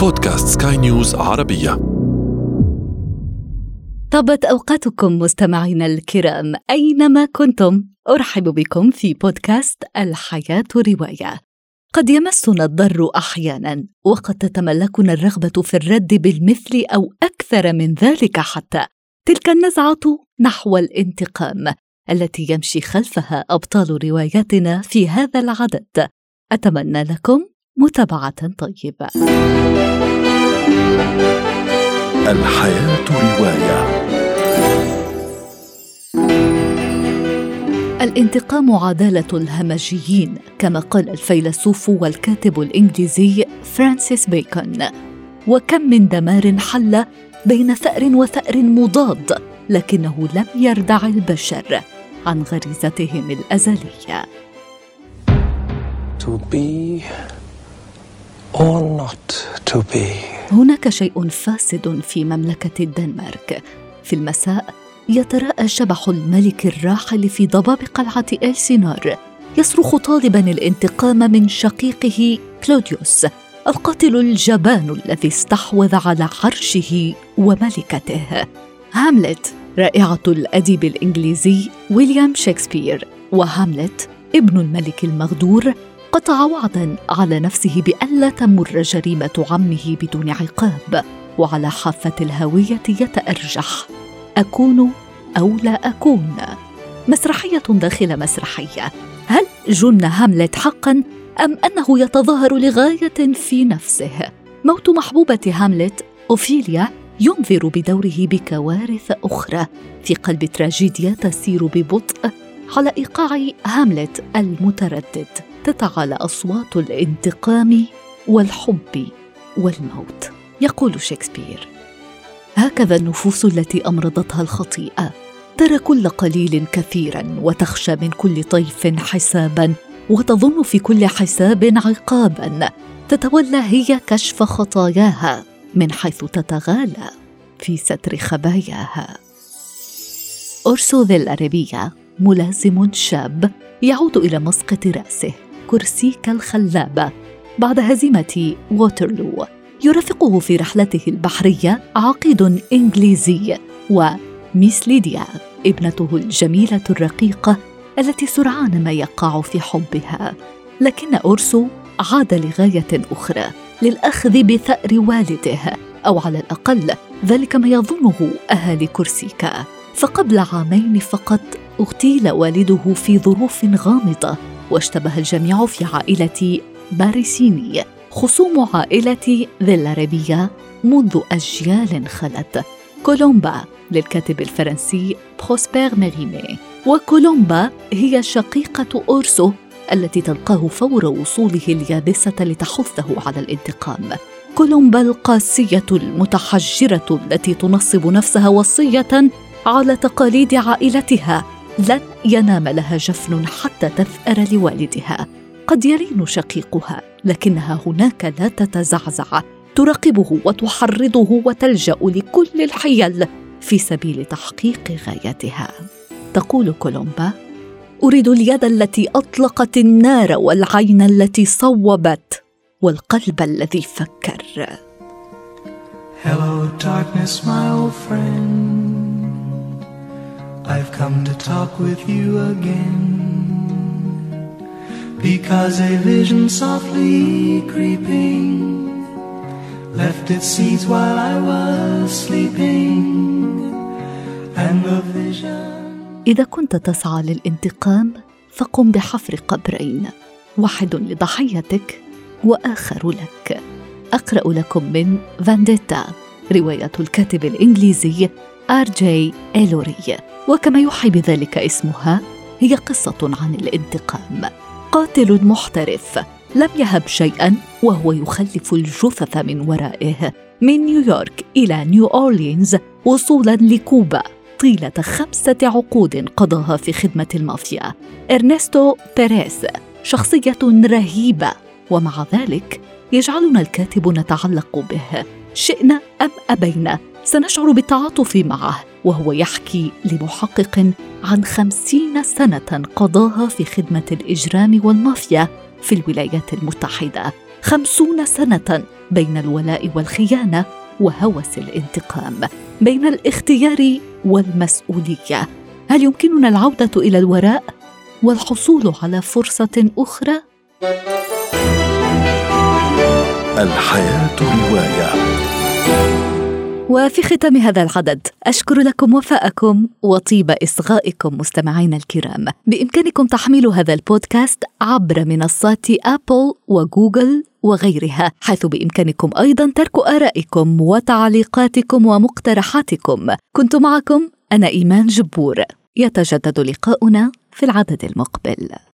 بودكاست سكاي نيوز عربية. طابت أوقاتكم مستمعينا الكرام أينما كنتم. أرحب بكم في بودكاست الحياة رواية. قد يمسنا الضر أحيانا وقد تتملكنا الرغبة في الرد بالمثل أو أكثر من ذلك حتى. تلك النزعة نحو الانتقام التي يمشي خلفها أبطال رواياتنا في هذا العدد. أتمنى لكم متابعة طيبة. الحياة رواية. الانتقام عدالة الهمجيين كما قال الفيلسوف والكاتب الإنجليزي فرانسيس بيكون. وكم من دمار حل بين ثأر وثأر مضاد لكنه لم يردع البشر عن غريزتهم الأزلية. To be هناك شيء فاسد في مملكة الدنمارك. في المساء يتراءى شبح الملك الراحل في ضباب قلعة إلسينار. يصرخ طالبا الانتقام من شقيقه كلوديوس القاتل الجبان الذي استحوذ على عرشه وملكته. هاملت رائعة الأديب الإنجليزي ويليام شكسبير وهاملت ابن الملك المغدور قطع وعدا على نفسه بألا تمر جريمة عمه بدون عقاب وعلى حافة الهوية يتأرجح. أكون أو لا أكون؟ مسرحية داخل مسرحية. هل جن هاملت حقا أم أنه يتظاهر لغاية في نفسه؟ موت محبوبة هاملت أوفيليا ينذر بدوره بكوارث أخرى. في قلب تراجيديا تسير ببطء على إيقاع هاملت المتردد. تتعالى أصوات الانتقام والحب والموت. يقول شكسبير هكذا النفوس التي أمرضتها الخطيئة ترى كل قليل كثيرا وتخشى من كل طيف حسابا وتظن في كل حساب عقابا. تتولى هي كشف خطاياها من حيث تتغالى في ستر خباياها. أورسو ديلا ريبيا ملازم شاب يعود إلى مسقط رأسه. كورسيكا الخلابة بعد هزيمة ووترلو يرافقه في رحلته البحرية عقيد إنجليزي و Miss ليديا ابنته الجميلة الرقيقة التي سرعان ما يقع في حبها. لكن أورسو عاد لغاية أخرى للأخذ بثأر والده أو على الأقل ذلك ما يظنه أهالي كورسيكا فقبل عامين فقط اغتيل والده في ظروف غامضة واشتبه الجميع في عائلة باريسيني. خصوم عائلة ديلا ريبيا منذ أجيال خلت. كولومبا للكاتب الفرنسي بروسبير ميريمي. وكولومبا هي شقيقة أورسو التي تلقاه فور وصوله اليابسة لتحثه على الانتقام. كولومبا القاسية المتحجرة التي تنصب نفسها وصية على تقاليد عائلتها. لن ينام لها جفن حتى تثأر لوالدها. قد يلين شقيقها لكنها هناك لا تتزعزع. تراقبه وتحرضه وتلجأ لكل الحيل في سبيل تحقيق غايتها. تقول كولومبا أريد اليد التي أطلقت النار والعين التي صوبت والقلب الذي فكر. Hello, darkness, my old friend. I've come to talk with you again. Because a vision softly creeping left its seeds while I was sleeping. And the vision. اذا كنت تسعى للانتقام فقم بحفر قبرين واحد لضحيتك واخر لك اقرا لكم من فانديتا روايه الكاتب الانجليزي آر جي ايلوري وكما يوحي بذلك اسمها هي قصة عن الانتقام. قاتل محترف لم يهب شيئا وهو يخلف الجثث من ورائه. من نيويورك إلى نيو أورلينز وصولا لكوبا. طيلة خمسة عقود قضاها في خدمة المافيا. إرنستو بيريز شخصية رهيبة. ومع ذلك يجعلنا الكاتب نتعلق به. شئنا أم أبينا؟ سنشعر بالتعاطف معه وهو يحكي لمحقق عن خمسين سنة قضاها في خدمة الإجرام والمافيا في الولايات المتحدة. خمسون سنة بين الولاء والخيانة وهوس الانتقام بين الاختيار والمسؤولية. هل يمكننا العودة إلى الوراء والحصول على فرصة أخرى؟ الحياة رواية. وفي ختام هذا العدد أشكر لكم وفاءكم وطيب إصغائكم مستمعينا الكرام. بإمكانكم تحميل هذا البودكاست عبر منصات أبل وجوجل وغيرها حيث بإمكانكم أيضا ترك آرائكم وتعليقاتكم ومقترحاتكم. كنت معكم أنا إيمان جبور. يتجدد لقاؤنا في العدد المقبل.